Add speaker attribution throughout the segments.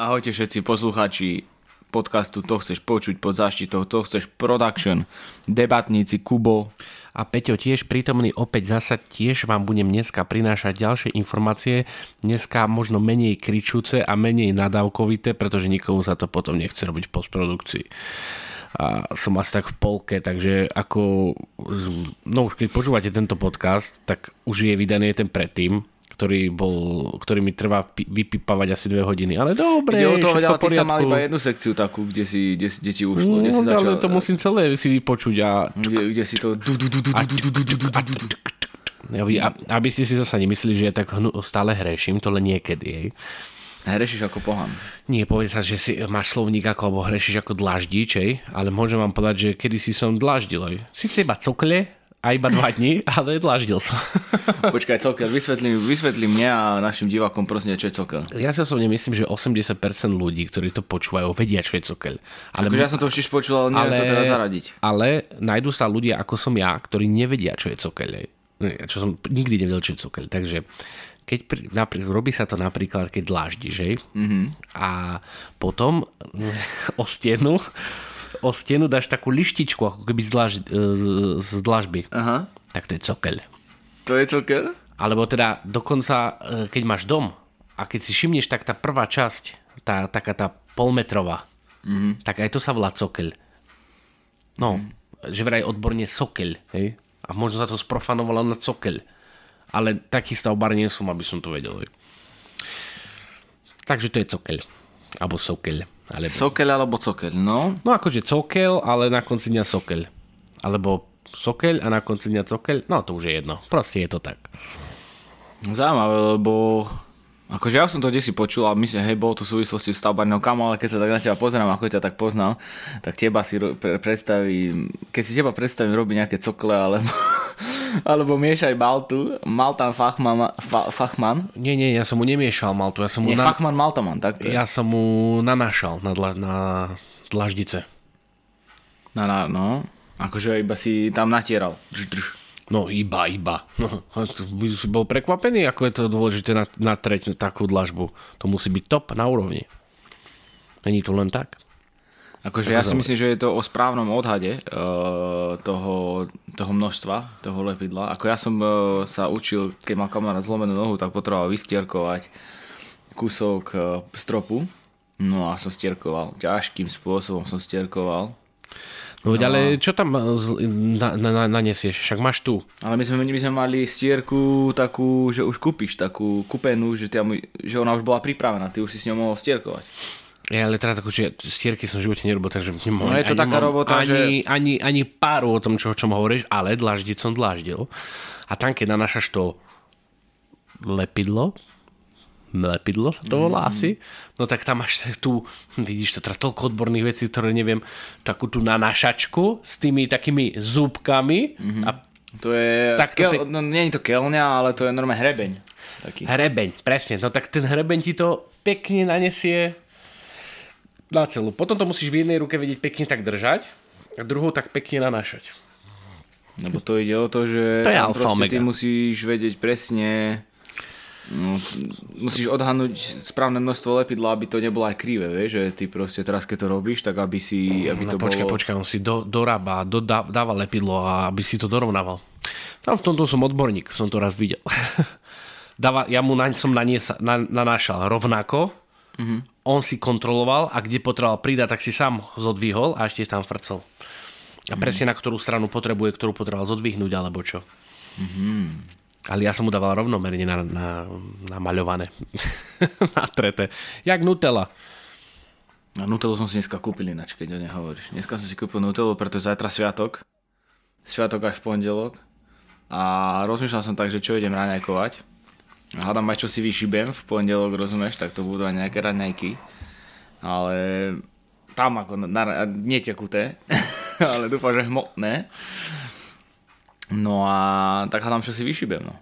Speaker 1: Ahojte všetci poslucháči podcastu To chceš počuť pod záštitou To chceš production, debatníci Kubo.
Speaker 2: A Peťo tiež prítomný opäť zasa tiež vám budem dneska prinášať ďalšie informácie. Dneska možno menej kričúce a menej nadávkovité, pretože nikomu sa to potom nechce robiť v postprodukcii. A som asi tak v polke, takže ako, no už keď počúvate tento podcast, tak už je vydaný ten predtým, ktorý, bol, ktorý mi trvá vypipávať asi dve hodiny. Ale dobre,
Speaker 1: Ide o to, ale ty mal iba jednu sekciu takú, kde si, kde, kde ti ušlo. Kde si začal,
Speaker 2: ale to musím celé si vypočuť a...
Speaker 1: Kde, kde si to...
Speaker 2: Aby, aby ste si zase nemysleli, že ja tak stále hreším, to len niekedy. Hej.
Speaker 1: Hrešiš ako pohám.
Speaker 2: Nie, povie sa, že si máš slovník ako, alebo hrešiš ako dlaždič, ale môžem vám povedať, že kedy si som dlaždil. Sice iba cokle, a iba dva dní, ale dlaždil som.
Speaker 1: Počkaj, cokel, vysvetli, vysvetli mne a našim divákom prosím, čo je cokel.
Speaker 2: Ja si osobne myslím, že 80% ľudí, ktorí to počúvajú, vedia, čo je cokeľ. Ale,
Speaker 1: Akože ja som to tiež počul, ale neviem to teda zaradiť.
Speaker 2: Ale nájdú sa ľudia ako som ja, ktorí nevedia, čo je. Nie, Čo som nikdy nevedel, čo je cokeľ. Takže keď pri, napríklad, robí sa to napríklad, keď dláždiš? Mm-hmm. A potom o stenu o stenu dáš takú lištičku, ako keby z, dlaž, z, z dlažby.
Speaker 1: Aha.
Speaker 2: Tak to je cokeľ.
Speaker 1: To je cokel?
Speaker 2: Alebo teda dokonca, e, keď máš dom a keď si všimneš, tak tá prvá časť, tá, taká tá polmetrová, mm-hmm. tak aj to sa volá cokeľ. No, mm-hmm. že vraj odborne sokeľ, hej? A možno sa to sprofanovalo na cokeľ. Ale taký stavbar nie som, aby som to vedel, hej. Takže to je cokeľ. Alebo sokeľ. Alebo...
Speaker 1: Sokel alebo cokel, no.
Speaker 2: No akože cokel, ale na konci dňa sokeľ. Alebo sokeľ a na konci dňa cokeľ. No to už je jedno. Proste je to tak.
Speaker 1: Zaujímavé, lebo akože ja som to desi počul a myslím, hej, bolo to v súvislosti s stavbarnou kamo, ale keď sa tak na teba pozerám, ako ťa tak poznal, tak teba si pre- predstavím, keď si teba predstavím robiť nejaké cokle, alebo, alebo miešaj maltu, Maltan Fachman, fa, Fachman,
Speaker 2: Nie, nie, ja som mu nemiešal maltu. Ja som mu,
Speaker 1: nie,
Speaker 2: na...
Speaker 1: Fachman Maltaman, tak to je.
Speaker 2: ja som mu nanášal na, dla... na dlaždice.
Speaker 1: Na, na, no, akože iba si tam natieral. Drž, drž.
Speaker 2: No iba, iba. No, by si bol prekvapený, ako je to dôležité na, na treť takú dlažbu. To musí byť top na úrovni. Není to len tak.
Speaker 1: Akože ja si myslím, že je to o správnom odhade uh, toho, toho množstva, toho lepidla. Ako ja som uh, sa učil, keď mal kamarát zlomenú nohu, tak potreboval vystierkovať kúsok uh, stropu. No a som stierkoval. Ťažkým spôsobom som stierkoval.
Speaker 2: No, no. ale čo tam na, na, na, nanesieš? Však máš tu.
Speaker 1: Ale my sme, my sme mali stierku takú, že už kúpiš, takú kúpenú, že, tam, že ona už bola pripravená, ty už si s ňou mohol stierkovať.
Speaker 2: Ja, ale teraz akože stierky som v živote nerobil, takže nemám,
Speaker 1: No, je to
Speaker 2: ani
Speaker 1: taká robota,
Speaker 2: ani, ani, ani páru o tom, čo, o čom hovoríš, ale dlaždiť som dlaždil. A tam, keď nanášaš to lepidlo, lepidlo sa to volá
Speaker 1: Mm.
Speaker 2: asi, no tak tam máš tu, vidíš to, teda toľko odborných vecí, ktoré neviem, takú tú nanášačku s tými takými zúbkami
Speaker 1: Mhm.
Speaker 2: a
Speaker 1: To je,
Speaker 2: Tak to
Speaker 1: kel, no nie je to kelňa, ale to je normálne hrebeň. Taký.
Speaker 2: Hrebeň, presne. No tak ten hrebeň ti to pekne nanesie na celú. Potom to musíš v jednej ruke vedieť pekne tak držať a druhou tak pekne nanášať.
Speaker 1: Lebo to ide o to, že
Speaker 2: To je
Speaker 1: proste
Speaker 2: omega.
Speaker 1: ty musíš vedieť presne, no, musíš odhadnúť správne množstvo lepidla, aby to nebolo aj krivé, vieš, že ty proste teraz keď to robíš, tak aby si, aby
Speaker 2: No
Speaker 1: to
Speaker 2: počkaj,
Speaker 1: bolo...
Speaker 2: počkaj, on si do, dorába, dodá, dáva lepidlo a aby si to dorovnával. Tam v tomto som odborník, som to raz videl. dáva, ja mu na, som naniesa, na, nanášal rovnako,
Speaker 1: Mhm.
Speaker 2: On si kontroloval a kde potreboval pridať, tak si sám zodvihol a ešte tam frcol. A
Speaker 1: Mhm.
Speaker 2: presne na ktorú stranu potrebuje, ktorú potreboval zodvihnúť alebo čo.
Speaker 1: Mhm.
Speaker 2: Ale ja som mu dával rovnomerne na, na, namaľované. Natrete. Jak Nutella.
Speaker 1: A Nutellu som si dneska kúpil ináč, keď o nej hovoríš. Dneska som si kúpil Nutellu, pretože zajtra sviatok. Sviatok až v pondelok. A rozmýšľal som tak, že čo idem raňajkovať. Hádam aj čo si vyšibem v pondelok, rozumieš, tak to budú aj nejaké raňajky. Ale tam ako na, netekuté, ale dúfam, že hmotné. No a tak hádam, čo si vyšibem, no.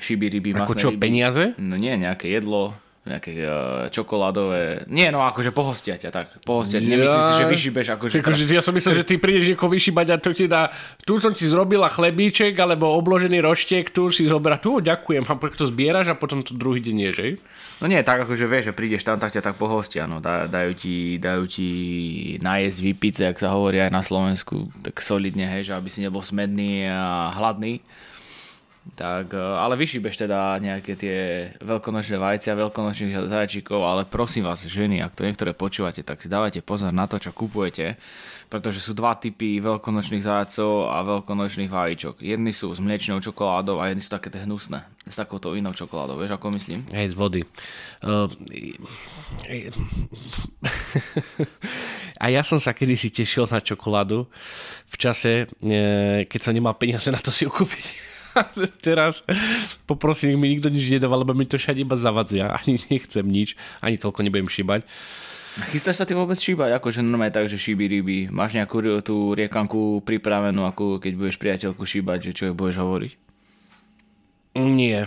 Speaker 1: Šiby, ryby,
Speaker 2: Ako
Speaker 1: masné
Speaker 2: čo,
Speaker 1: ryby.
Speaker 2: peniaze?
Speaker 1: No nie, nejaké jedlo, nejaké uh, čokoládové, nie no akože pohostia ťa tak, pohostia, ja... nemyslím si, že vyšibeš akože...
Speaker 2: akože ja som myslel, že ty prídeš niekoho vyšibať a to ti dá, tu som ti zrobila chlebíček alebo obložený roštiek, tu si zoberá, tu ďakujem a to zbieraš a potom to druhý deň je, že?
Speaker 1: No nie, tak akože vieš, že prídeš tam, tak ťa tak pohostia, no, dá, dajú ti, dajú ti najesť, vypiť, ak sa hovorí aj na Slovensku, tak solidne, hej, že aby si nebol smedný a hladný. Tak, e, ale vyšíbeš teda nejaké tie veľkonočné vajcia, veľkonočných zajčíkov, ale prosím vás, ženy, ak to niektoré počúvate, tak si dávajte pozor na to, čo kupujete, pretože sú dva typy veľkonočných zajacov a veľkonočných vajíčok. Jedni sú s mliečnou čokoládou a jedni sú také tie hnusné, s takouto inou čokoládou, vieš ako myslím?
Speaker 2: Hej, z vody. Uh, a ja som sa kedysi tešil na čokoládu v čase, e, keď som nemal peniaze na to si ju kúpiť. teraz poprosím, mi nikto nič nedával, lebo mi to všade iba zavadzia. Ani nechcem nič, ani toľko nebudem šíbať.
Speaker 1: Chystáš sa ty vôbec šíbať? Akože normálne tak, že šíbi ryby. Máš nejakú tú riekanku pripravenú, ako keď budeš priateľku šíbať, že čo jej budeš hovoriť?
Speaker 2: Nie.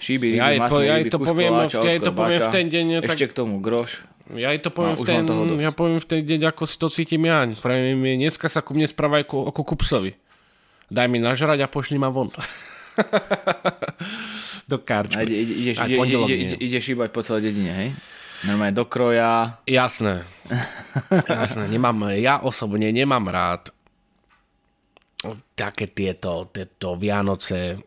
Speaker 1: Šíbi ryby,
Speaker 2: ja,
Speaker 1: po,
Speaker 2: ja
Speaker 1: ryby,
Speaker 2: to poviem,
Speaker 1: koláča,
Speaker 2: ja to poviem v ten deň.
Speaker 1: Ešte tak... k tomu groš.
Speaker 2: Ja to poviem, no, v ten, ja poviem v ten deň, ako si to cítim ja. Pravím, dneska sa ku mne správa ako, ako kupsovi daj mi nažrať a pošli ma von. do karčmy.
Speaker 1: Ide, ide, ideš, ide, ide, ide, ideš šíbať po celej dedine, hej? Normálne do kroja.
Speaker 2: Jasné. Jasné. Nemám, ja osobne nemám rád také tieto, tieto Vianoce.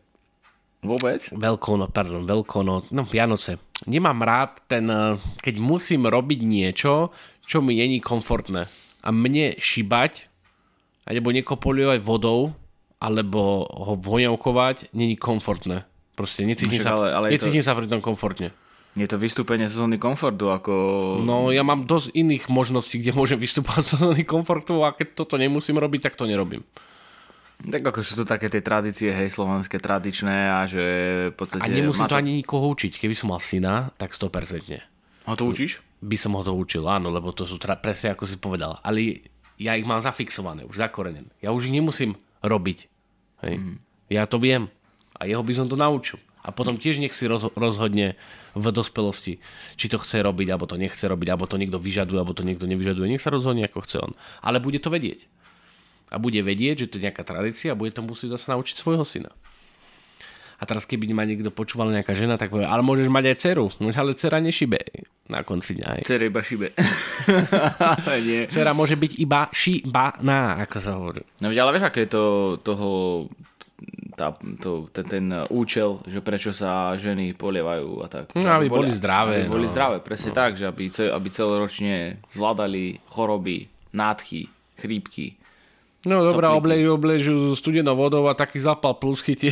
Speaker 1: Vôbec?
Speaker 2: Veľkono, pardon, veľkono, no Vianoce. Nemám rád ten, keď musím robiť niečo, čo mi není komfortné. A mne šibať, alebo niekoho polievať vodou, alebo ho voňavkovať, není komfortné. Proste necítim, sa, ale, ale necítim to... sa pri tom komfortne.
Speaker 1: Je to vystúpenie z zóny komfortu, ako...
Speaker 2: No ja mám dosť iných možností, kde môžem vystúpať z zóny komfortu a keď toto nemusím robiť, tak to nerobím.
Speaker 1: Tak ako sú to také tie tradície, hej, slovanské tradičné a že v podstate...
Speaker 2: A nemusím to... to ani nikoho učiť. Keby som mal syna, tak 100%.
Speaker 1: Ho to učíš?
Speaker 2: By som ho to učil, áno, lebo to sú tra... presne ako si povedal. Ale ja ich mám zafixované, už zakorenené. Ja už ich nemusím robiť. Hej. Mm. Ja to viem. A jeho by som to naučil. A potom tiež nech si rozhodne v dospelosti, či to chce robiť, alebo to nechce robiť, alebo to niekto vyžaduje, alebo to niekto nevyžaduje. Nech sa rozhodne, ako chce on. Ale bude to vedieť. A bude vedieť, že to je nejaká tradícia a bude to musieť zase naučiť svojho syna. A teraz keby ma niekto počúval nejaká žena, tak povie, ale môžeš mať aj dceru. No, ale dcera nešibe na konci dňa.
Speaker 1: Dcera iba šibe.
Speaker 2: Nie. Dcera môže byť iba šibaná, ako sa hovorí.
Speaker 1: No ale vieš, aké je to toho, tá, to, ten, ten účel, že prečo sa ženy polievajú a tak.
Speaker 2: No, aby, boli, boli zdravé.
Speaker 1: Aby no. boli zdravé, presne no. tak, že aby, aby celoročne zvládali choroby, nádchy, chrípky
Speaker 2: No dobrá, obležu, obležu studenou vodou a taký zapal plus chytie.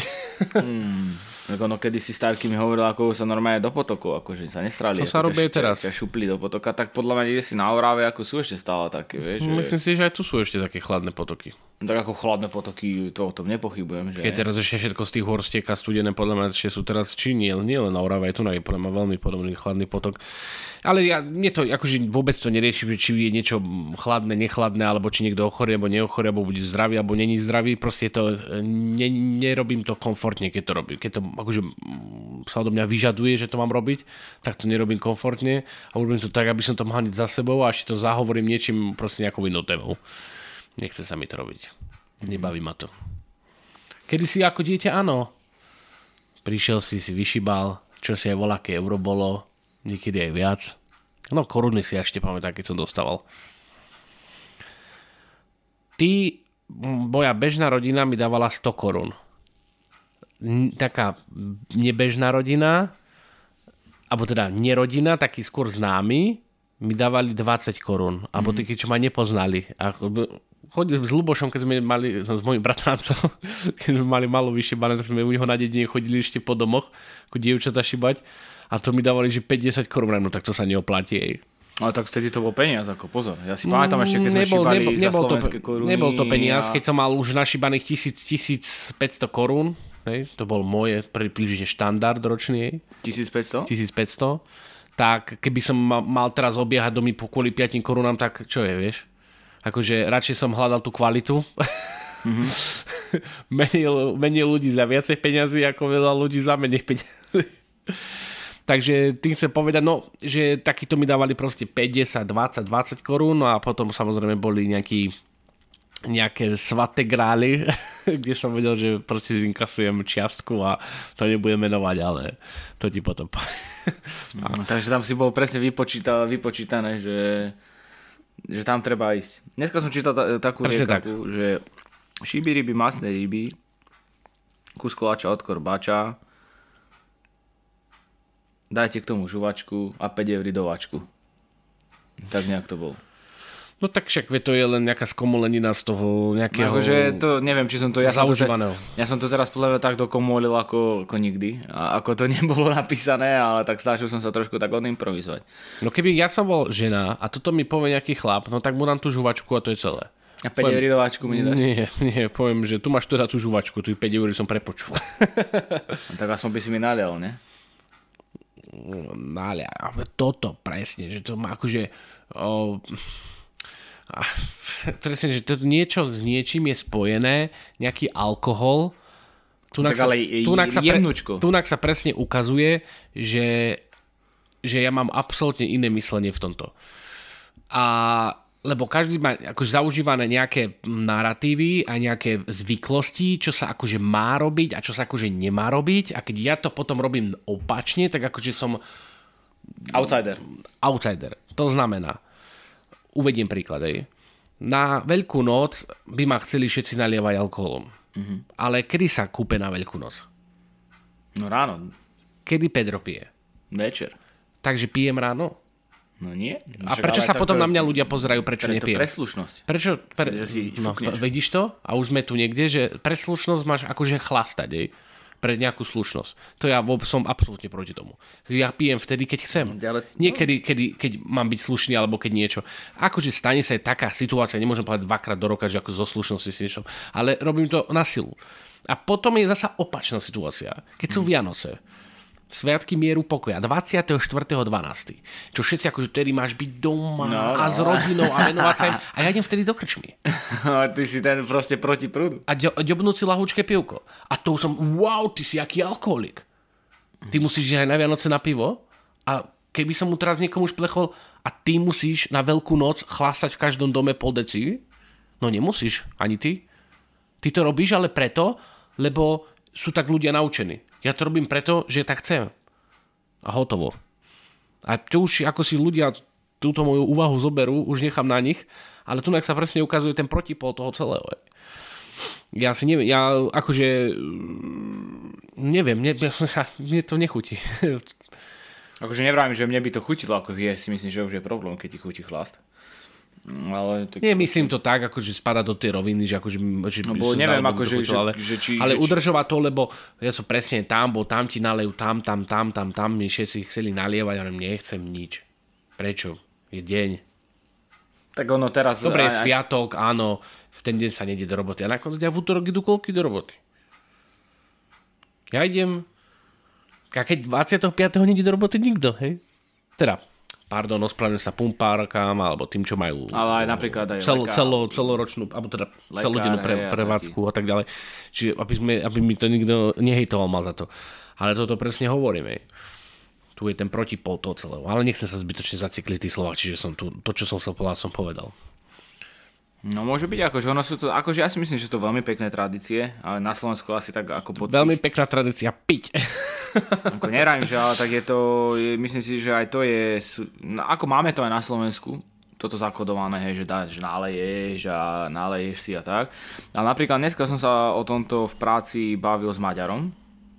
Speaker 1: Hmm. Ako no, kedy si Starky mi hovoril, ako sa normálne do potokov, akože sa nestrali.
Speaker 2: To sa robí teraz.
Speaker 1: Ťa šupli do potoka, tak podľa mňa ide si na Orave, ako sú ešte stále také, vieš.
Speaker 2: Myslím že... si, že aj tu sú ešte také chladné potoky.
Speaker 1: Tak ako chladné potoky, to o tom nepochybujem. Že...
Speaker 2: Keď teraz ešte všetko z tých hor stieka studené, podľa mňa ešte sú teraz, či nie, nie len na Orave, aj tu na podľa mňa veľmi podobný chladný potok. Ale ja, mne to akože vôbec to nerieši, či je niečo chladné, nechladné, alebo či niekto ochorie, alebo neochorie, alebo bude zdravý, alebo není zdravý. Proste to, ne, nerobím to komfortne, keď to robím. Keď to akože sa odo mňa vyžaduje, že to mám robiť, tak to nerobím komfortne a urobím to tak, aby som to mal za sebou a ešte to zahovorím niečím proste nejakou inou témou. Nechce sa mi to robiť. Nebaví ma to. Kedy si ako dieťa, áno. Prišiel si, si vyšibal, čo si aj voľaké euro bolo, niekedy aj viac. No koruny si ešte pamätám, keď som dostával. Ty, moja bežná rodina mi dávala 100 korún. Taká nebežná rodina, alebo teda nerodina, taký skôr známy, mi dávali 20 korún. Alebo mm. tí, čo ma nepoznali. A chodili s Lubošom, keď sme mali, no, s mojim bratrancom, keď sme mali malo vyšíbané, tak sme u neho na dedine chodili ešte po domoch, ako dievčata šibať a to mi dávali, že 50 korún, no tak to sa neoplatí. Ej.
Speaker 1: Ale tak vtedy to bol peniaz, ako pozor. Ja si pamätám ešte, keď sme nebol, šibali nebol,
Speaker 2: nebol
Speaker 1: za slovenské to, koruny.
Speaker 2: Nebol to peniaz, a... keď som mal už našibaných 1000, 1500 korún, hej, to bol moje približne štandard ročný.
Speaker 1: 1500?
Speaker 2: 1500. Tak keby som mal teraz obiehať domy po kvôli 5 korunám, tak čo je, vieš? Akože radšej som hľadal tú kvalitu. Mm-hmm. menej, menej ľudí za viacej peňazí, ako veľa ľudí za menej peňazí. Takže tým chcem povedať, no, že takýto mi dávali proste 50, 20, 20 korún no a potom samozrejme boli nejakí nejaké svaté grály, kde som vedel, že proste zinkasujem čiastku a to nebudem menovať, ale to ti potom
Speaker 1: no, Takže tam si bol presne vypočíta, vypočítané, že, že tam treba ísť. Dneska som čítal ta, takú
Speaker 2: Presne
Speaker 1: riekaku, tak. že šíby ryby, masné ryby, kus koláča od korbáča, dajte k tomu žuvačku a 5 eur dovačku. Tak nejak to bol.
Speaker 2: No tak však to je len nejaká skomolenina z toho nejakého...
Speaker 1: Akože to, neviem, či som to... Ja som to, ja som to teraz podľa tak dokomolil ako, ako nikdy. A ako to nebolo napísané, ale tak snažil som sa trošku tak odimprovizovať.
Speaker 2: No keby ja som bol žena a toto mi povie nejaký chlap, no tak mu dám tú žuvačku a to je celé.
Speaker 1: A 5 eur dováčku mi nedáš?
Speaker 2: Nie, nie, poviem, že tu máš teda tú žuvačku, tu 5 eur som prepočul.
Speaker 1: no, tak aspoň by si mi nalial, ne?
Speaker 2: Nalia, toto presne, že to má akože... O, presne, že to niečo s niečím je spojené, nejaký alkohol, tunak,
Speaker 1: tak
Speaker 2: sa,
Speaker 1: ale
Speaker 2: tunak, sa pre, tunak sa presne ukazuje, že, že ja mám absolútne iné myslenie v tomto. A lebo každý má akože zaužívané nejaké narratívy a nejaké zvyklosti, čo sa akože má robiť a čo sa akože nemá robiť a keď ja to potom robím opačne, tak akože som
Speaker 1: Outsider.
Speaker 2: outsider. To znamená, uvediem príklad, aj. Na Veľkú noc by ma chceli všetci nalievať alkoholom. Mm-hmm. Ale kedy sa kúpe na Veľkú noc?
Speaker 1: No ráno.
Speaker 2: Kedy Pedro pije?
Speaker 1: Večer.
Speaker 2: Takže pijem ráno?
Speaker 1: No nie.
Speaker 2: A prečo sa potom na mňa ľudia pozerajú, prečo
Speaker 1: pre
Speaker 2: nepijem?
Speaker 1: preslušnosť.
Speaker 2: Prečo? Pre...
Speaker 1: Že si
Speaker 2: no,
Speaker 1: fúkneš.
Speaker 2: vidíš to? A už sme tu niekde, že preslušnosť máš akože chlastať, ej? Pre nejakú slušnosť. To ja som absolútne proti tomu. Ja pijem vtedy, keď chcem.
Speaker 1: Ale-
Speaker 2: Nie kedy, kedy, keď mám byť slušný alebo keď niečo. Akože stane sa aj taká situácia, nemôžem povedať dvakrát do roka, že ako zo slušnosti si niečo, ale robím to na silu. A potom je zasa opačná situácia. Keď sú Vianoce, Sviatky mieru pokoja, 24.12. Čo všetci akože vtedy máš byť doma
Speaker 1: No,
Speaker 2: a
Speaker 1: no.
Speaker 2: s rodinou a venovať sa im. A ja idem vtedy do krčmy
Speaker 1: A ty si ten proste proti prúdu.
Speaker 2: a ďo- ďobnúť si lahúčke pivko. A to som, wow, ty si aký alkoholik. Ty musíš ísť aj na Vianoce na pivo a keby som mu teraz niekomu šplechol a ty musíš na veľkú noc chlastať v každom dome pol deci, no nemusíš, ani ty. Ty to robíš ale preto, lebo sú tak ľudia naučení. Ja to robím preto, že tak chcem. A hotovo. A čo už ako si ľudia túto moju úvahu zoberú, už nechám na nich, ale tu sa presne ukazuje ten protipol toho celého. Ja si neviem, ja akože mm, neviem, ne, mne to nechutí.
Speaker 1: Akože nevrám, že mne by to chutilo, ako je, si myslím, že už je problém, keď ti chutí chlast. Ale tak...
Speaker 2: Nie, myslím to tak, akože spada do tej roviny, že akože... Že
Speaker 1: No, bo neviem, akože,
Speaker 2: dochuť,
Speaker 1: že-
Speaker 2: ale,
Speaker 1: že či-
Speaker 2: ale
Speaker 1: že
Speaker 2: udržovať to, lebo ja som presne tam, bol tam ti nalejú, tam, tam, tam, tam, tam, mi všetci chceli nalievať, ale nechcem nič. Prečo? Je deň.
Speaker 1: Tak ono teraz...
Speaker 2: Dobre,
Speaker 1: aj-
Speaker 2: je sviatok, áno, v ten deň sa nejde do roboty. A nakoniec ja v útorok idú koľky do roboty. Ja idem... A keď 25. nejde do roboty nikto, hej? Teda, pardon, ospravedlňujem sa pumpárkam, alebo tým, čo majú
Speaker 1: Ale aj napríklad aj
Speaker 2: cel,
Speaker 1: lekár.
Speaker 2: celo, celoročnú, alebo teda
Speaker 1: Lekár,
Speaker 2: celodennú pre, prevádzku a tak ďalej. Čiže aby, sme, aby mi to nikto nehejtoval mal za to. Ale toto presne hovorím, hej. Tu je ten protipol toho celého. Ale nechcem sa zbytočne zacikliť tých slovách, čiže som tu, to, čo som chcel povedať, som povedal.
Speaker 1: No môže byť, akože ono sú to, akože ja si myslím, že sú to veľmi pekné tradície, ale na Slovensku asi tak ako pod...
Speaker 2: Veľmi pekná tradícia piť.
Speaker 1: Ako nerajím, že ale tak je to, je, myslím si, že aj to je, sú, no, ako máme to aj na Slovensku, toto zakodované, hej, že, dá, že náleješ a náleješ si a tak. Ale napríklad dneska som sa o tomto v práci bavil s Maďarom.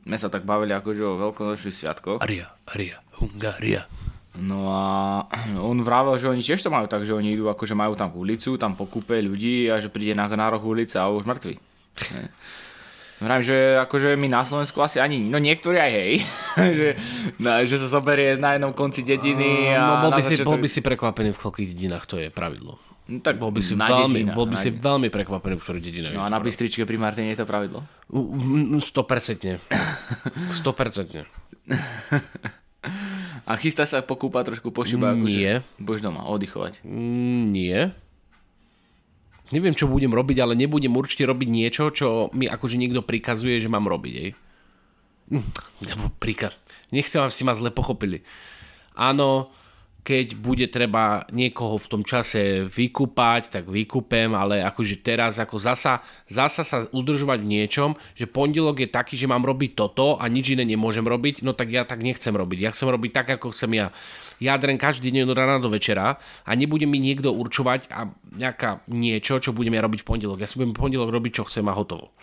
Speaker 1: My sa tak bavili akože o veľkonočných sviatkoch.
Speaker 2: Aria, Aria, Hungaria.
Speaker 1: No a on vravel, že oni tiež to majú tak, že oni idú, akože majú tam ulicu, tam pokúpe ľudí a že príde na, na roh ulice a už mŕtvy. Vravím, že akože my na Slovensku asi ani, no niektorí aj hej, že, no, že sa zoberie na jednom konci dediny a
Speaker 2: No bol by, si, bol by si prekvapený, v koľkých dedinách to je pravidlo.
Speaker 1: no, tak
Speaker 2: Bol by si, veľmi,
Speaker 1: dedinách,
Speaker 2: bol by si veľmi prekvapený, v ktorej dedinách.
Speaker 1: No a na Bystričke pri Martine je to pravidlo?
Speaker 2: U- u- 100%. 100%.
Speaker 1: A chystá sa pokúpať trošku po akože
Speaker 2: Nie.
Speaker 1: budeš doma oddychovať.
Speaker 2: Mm, Nie. Neviem, čo budem robiť, ale nebudem určite robiť niečo, čo mi akože niekto prikazuje, že mám robiť. Ej. Nebo príklad. Nechcem, aby si ma zle pochopili. Áno, keď bude treba niekoho v tom čase vykúpať, tak vykúpem, ale akože teraz ako zasa, zasa sa udržovať v niečom, že pondelok je taký, že mám robiť toto a nič iné nemôžem robiť, no tak ja tak nechcem robiť. Ja chcem robiť tak, ako chcem ja. Ja drem každý deň od rána do večera a nebude mi niekto určovať a nejaká niečo, čo budem ja robiť v pondelok. Ja si budem v pondelok robiť, čo chcem a hotovo.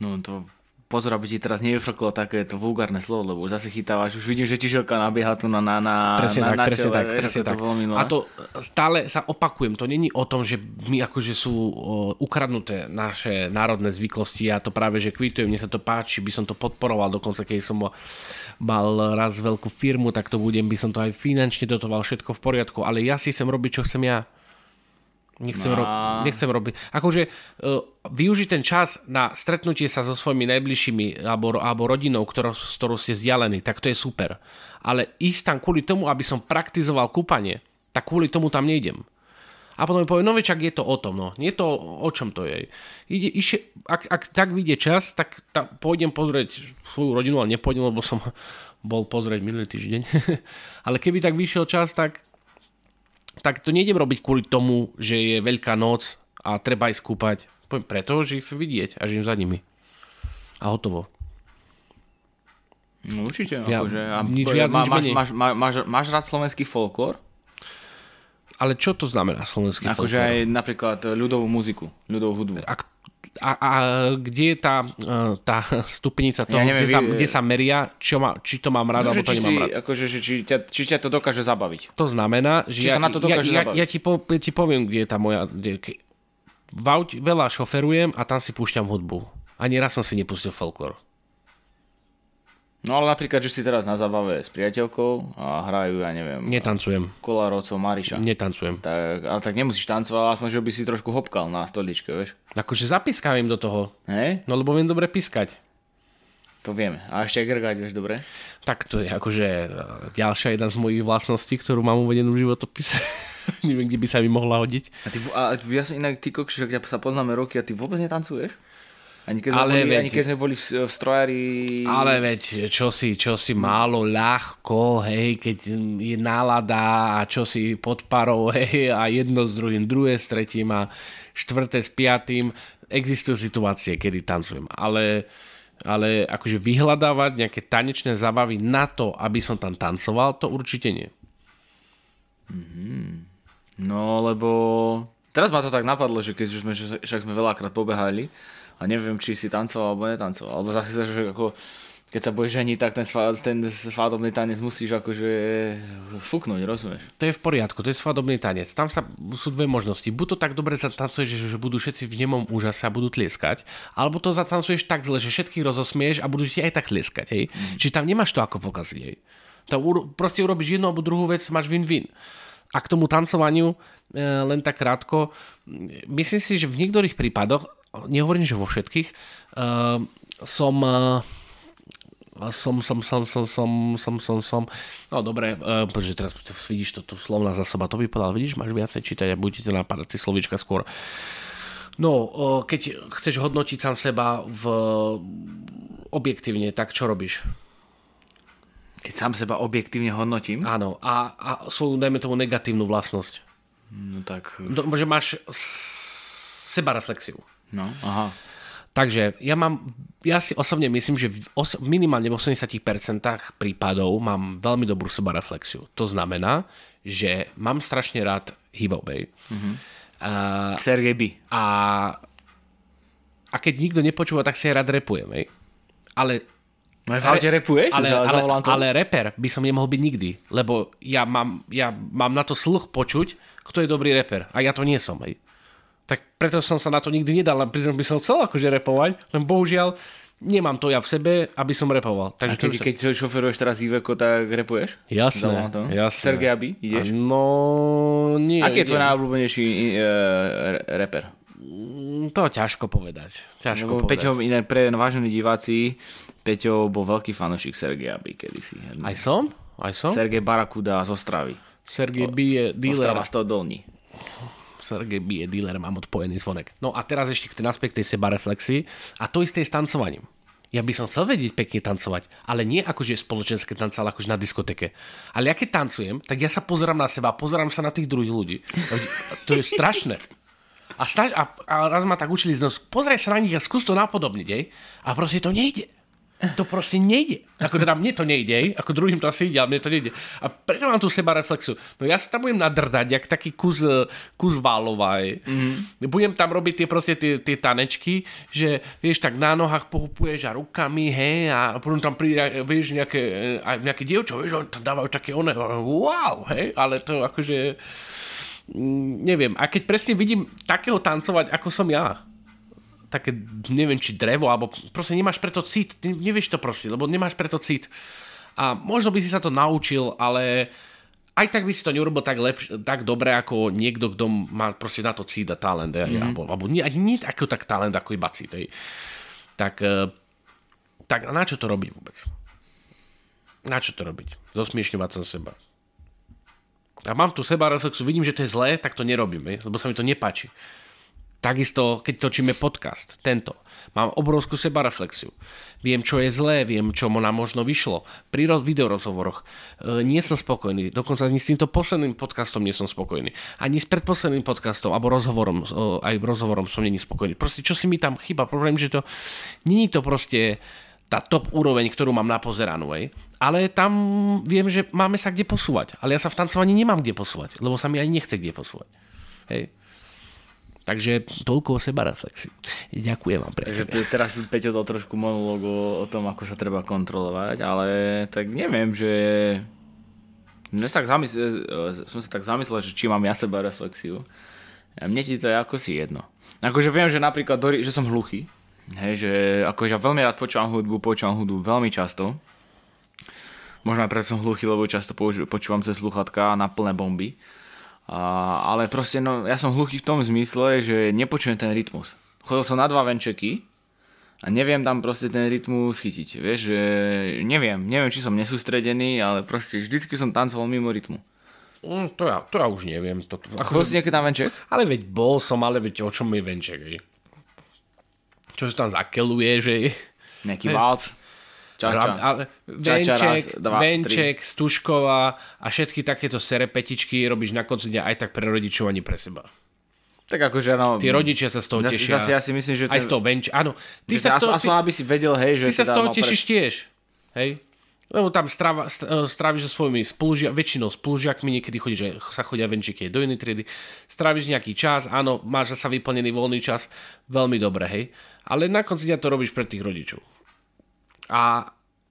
Speaker 1: No to pozor, aby ti teraz nevyfrklo takéto vulgárne slovo, lebo už zase chytávaš, už vidím, že ti žilka nabieha tu na, na, na,
Speaker 2: presne
Speaker 1: na,
Speaker 2: tak,
Speaker 1: na
Speaker 2: presne
Speaker 1: čele,
Speaker 2: tak,
Speaker 1: vieš,
Speaker 2: presne tak.
Speaker 1: To milé.
Speaker 2: A to stále sa opakujem, to není o tom, že my akože sú o, ukradnuté naše národné zvyklosti, ja to práve že kvitujem, mne sa to páči, by som to podporoval, dokonca keď som mal raz veľkú firmu, tak to budem, by som to aj finančne dotoval, všetko v poriadku, ale ja si chcem robiť, čo chcem ja. Nechcem, ro-
Speaker 1: No.
Speaker 2: nechcem robiť. Akože uh, využiť ten čas na stretnutie sa so svojimi najbližšími alebo, alebo rodinou, ktorou, s ktorou ste vzdialení, tak to je super. Ale ísť tam kvôli tomu, aby som praktizoval kúpanie, tak kvôli tomu tam nejdem. A potom mi povie, no večak je to o tom, no. Nie to o čom to je. Ide, iše, ak, ak tak vyjde čas, tak ta, pôjdem pozrieť svoju rodinu, ale nepôjdem, lebo som bol pozrieť minulý týždeň. ale keby tak vyšiel čas, tak tak to nejdem robiť kvôli tomu, že je veľká noc a treba ísť kúpať. Poviem preto, že ich chcem vidieť a žijem za nimi. A hotovo.
Speaker 1: No určite,
Speaker 2: Ja-
Speaker 1: akože, a,
Speaker 2: nič viac,
Speaker 1: má, máš, máš, máš, máš, máš rád slovenský folklór?
Speaker 2: Ale čo to znamená slovenský
Speaker 1: Akože
Speaker 2: folklór?
Speaker 1: aj napríklad ľudovú muziku, ľudovú hudbu.
Speaker 2: A, a, a kde je tá, e, tá stupnica toho,
Speaker 1: Ja neviem,
Speaker 2: kde, sa,
Speaker 1: vy-
Speaker 2: kde sa meria, čo má, či to mám rád,
Speaker 1: No,
Speaker 2: alebo to nemám
Speaker 1: si,
Speaker 2: rád.
Speaker 1: akože, že či, ťa, či ťa to dokáže zabaviť.
Speaker 2: To znamená, že
Speaker 1: Či
Speaker 2: ja,
Speaker 1: sa na to
Speaker 2: ja, ja, ja, ti po, ja ti poviem, kde je tá moja... Kde, v aute veľa šoferujem a tam si púšťam hudbu. Ani raz som si nepustil folklór.
Speaker 1: No ale napríklad, že si teraz na zabave s priateľkou a hrajú, ja neviem,
Speaker 2: Netancujem.
Speaker 1: Kolárovcov Mariša.
Speaker 2: Netancujem.
Speaker 1: Tak, ale tak nemusíš tancovať, aspoň, že by si trošku hopkal na stoličke, vieš.
Speaker 2: Akože zapískam im do toho.
Speaker 1: Hej?
Speaker 2: No lebo viem dobre pískať.
Speaker 1: To vieme. A ešte aj grgať, vieš, dobre?
Speaker 2: Tak to je akože e, ďalšia jedna z mojich vlastností, ktorú mám uvedenú v životopise. Neviem, kde by sa mi mohla hodiť.
Speaker 1: A ty, a ja som inak, ty kokš, že sa poznáme roky a ty vôbec netancuješ? Ani keď
Speaker 2: Ale
Speaker 1: boli,
Speaker 2: veď-
Speaker 1: ani keď sme boli v, v strojári...
Speaker 2: Ale veď, čo si, čo si málo, ľahko, hej, keď je nálada a čo si pod parou, hej, a jedno s druhým, druhé s tretím a štvrté s piatým. Existujú situácie, kedy tancujem, ale, ale akože vyhľadávať nejaké tanečné zábavy na to, aby som tam tancoval, to určite nie.
Speaker 1: No, lebo teraz ma to tak napadlo, že keď už sme, že- však sme veľakrát pobehali a neviem, či si tancoval alebo netancoval. Alebo zase, že ako, keď sa budeš ženiť, tak ten, svá, ten svadobný tanec musíš akože fúknuť, rozumieš?
Speaker 2: To je v poriadku, to je svadobný tanec. Tam sa, sú dve možnosti. Buď to tak dobre zatancuješ, že, že budú všetci v nemom úžase a budú tlieskať, alebo to zatancuješ tak zle, že všetkých rozosmieš a budú ti aj tak tlieskať. Hej? Mm. Čiže tam nemáš to ako pokaziť. Hej? To uro- proste urobíš jednu alebo druhú vec, máš win-win. A k tomu tancovaniu, E, len tak krátko. Myslím si, že v niektorých prípadoch, nehovorím, že vo všetkých, e, som e, som, som, som, som, som, som, som, som. No dobre, uh, bože, teraz vidíš to, tu slovná zásoba, to by povedal, vidíš, máš viacej čítať a budete napadať tie slovíčka skôr. No, uh, keď chceš hodnotiť sám seba v, objektívne, tak čo robíš?
Speaker 1: Keď sám seba objektívne hodnotím?
Speaker 2: Áno, a, a svoju, dajme tomu, negatívnu vlastnosť
Speaker 1: no tak,
Speaker 2: Do, že máš sebareflexiu.
Speaker 1: no, aha.
Speaker 2: Takže ja mám, ja si osobne myslím, že v os, minimálne v 80% prípadov mám veľmi dobrú sebareflexiu. To znamená, že mám strašne rád hip-hop, hej. A,
Speaker 1: Sergej B.
Speaker 2: a, a keď nikto nepočúva, tak si aj rád repujem, hej. Ale
Speaker 1: No v aute repuješ?
Speaker 2: ale,
Speaker 1: za,
Speaker 2: ale, ale reper by som nemohol byť nikdy, lebo ja mám, ja mám na to sluch počuť, kto je dobrý reper. A ja to nie som, hej. Tak preto som sa na to nikdy nedal, a pritom by som chcel akože repovať, len bohužiaľ nemám to ja v sebe, aby som repoval.
Speaker 1: A
Speaker 2: Takže
Speaker 1: keď,
Speaker 2: to-
Speaker 1: keď šoferuješ teraz Iveco, tak repuješ?
Speaker 2: Jasné,
Speaker 1: volantom?
Speaker 2: jasné.
Speaker 1: Sergej B, ideš?
Speaker 2: No, nie.
Speaker 1: Aký je tvoj najobľúbenejší uh, reper?
Speaker 2: Mm, To ťažko povedať. Ťažko
Speaker 1: Lebo
Speaker 2: povedať.
Speaker 1: Peťo, inak pre vážení diváci, Peťo bol veľký fanošik Sergeja B kedysi.
Speaker 2: Aj som? Aj som?
Speaker 1: Sergej Barakuda z Ostravy.
Speaker 2: Sergej B je dealer.
Speaker 1: Ostrava 100 dolní.
Speaker 2: Sergej B je dealer, mám odpojený zvonek. No a teraz ešte k ten aspekt tej sebareflexii. A to isté s tancovaním. Ja by som chcel vedieť pekne tancovať, ale nie akože spoločenské tance, ale akože na diskoteke. Ale ja keď tancujem, tak ja sa pozerám na seba, pozerám sa na tých druhých ľudí. To je strašné. A, snaž, a, a raz ma tak učili, no, pozraj sa na nich a skús to napodobniť, jej. A proste to nejde. To proste nejde. Ako teda mne to nejde, ako druhým to asi ide, ale mne to nejde. A preto mám tu seba reflexu. No ja sa tam budem nadrdať, jak taký kus, kus válova. Mm. Budem tam robiť tie proste tie, tie tanečky, že vieš, tak na nohách pohupuješ a rukami, hej, a potom tam príde, vieš, nejaké, aj nejaké dievčo, vieš, on tam dávajú také one, wow, hej, ale to akože mm, neviem. A keď presne vidím takého tancovať, ako som ja, také, neviem, či drevo, alebo proste nemáš preto cit, nevieš to proste, lebo nemáš preto cit. A možno by si sa to naučil, ale aj tak by si to neurobil tak, lepš- tak dobre ako niekto, kto má proste na to cít a talent. Mm-hmm. Alebo, alebo nie, nie ako tak talent, ako iba cít. Tak, eh, tak na čo to robiť vôbec? Na čo to robiť? Zosmiešňovať sa seba. A mám tu seba reflexu, vidím, že to je zlé, tak to nerobím, lebo sa mi to nepáči. Takisto, keď točíme podcast, tento, mám obrovskú sebareflexiu. Viem, čo je zlé, viem, čo nám možno vyšlo. Pri videorozhovoroch e, nie som spokojný, dokonca ani s týmto posledným podcastom nie som spokojný. Ani s predposledným podcastom, alebo rozhovorom, e, aj rozhovorom som není spokojný. Proste, čo si mi tam chýba, problém, že to, není to proste tá top úroveň, ktorú mám napozeranú, aj. ale tam viem, že máme sa kde posúvať. Ale ja sa v tancovaní nemám kde posúvať, lebo sa mi ani nechce kde posúvať. Hej. Takže toľko o seba reflexi. Ďakujem vám,
Speaker 1: priateľe. Takže teraz Peťo dal trošku monolog o, tom, ako sa treba kontrolovať, ale tak neviem, že... Dnes tak zamysl... som sa tak zamyslel, že či mám ja seba reflexiu. A mne ti to je ako si jedno. Akože viem, že napríklad, že som hluchý. Hej, že akože ja veľmi rád počúvam hudbu, počúvam hudbu veľmi často. Možno aj preto som hluchý, lebo často počúvam cez sluchatka na plné bomby. A, ale proste, no, ja som hluchý v tom zmysle, že nepočujem ten rytmus. Chodil som na dva venčeky a neviem tam proste ten rytmus chytiť. Vieš, že neviem, neviem, či som nesústredený, ale proste vždycky som tancoval mimo rytmu.
Speaker 2: Mm, to, ja, to ja už neviem. To, to,
Speaker 1: ako bol si niekedy na venček?
Speaker 2: Ale veď bol som, ale veď o čom je venček, hej? Čo sa tam zakeluje, že...
Speaker 1: Nejaký válc?
Speaker 2: Ča, ča. Ale venček, ča, raz, dva, venček Stužková a všetky takéto serepetičky robíš na konci dňa aj tak pre rodičov ani pre seba.
Speaker 1: Tak akože no...
Speaker 2: Tí rodičia sa z toho
Speaker 1: zase,
Speaker 2: tešia.
Speaker 1: Zase ja si myslím, že...
Speaker 2: Ten... Aj z toho venček, áno.
Speaker 1: Ty sa to, aspoň, aby si vedel, hej, že...
Speaker 2: Ty sa z toho tešíš pre... tiež, hej. Lebo tam e, stráviš so svojimi spolužia, väčšinou spolužiakmi, niekedy chodí, že sa chodia venčiky do inej triedy, stráviš nejaký čas, áno, máš sa vyplnený voľný čas, veľmi dobre, hej. Ale na konci dňa to robíš pre tých rodičov. A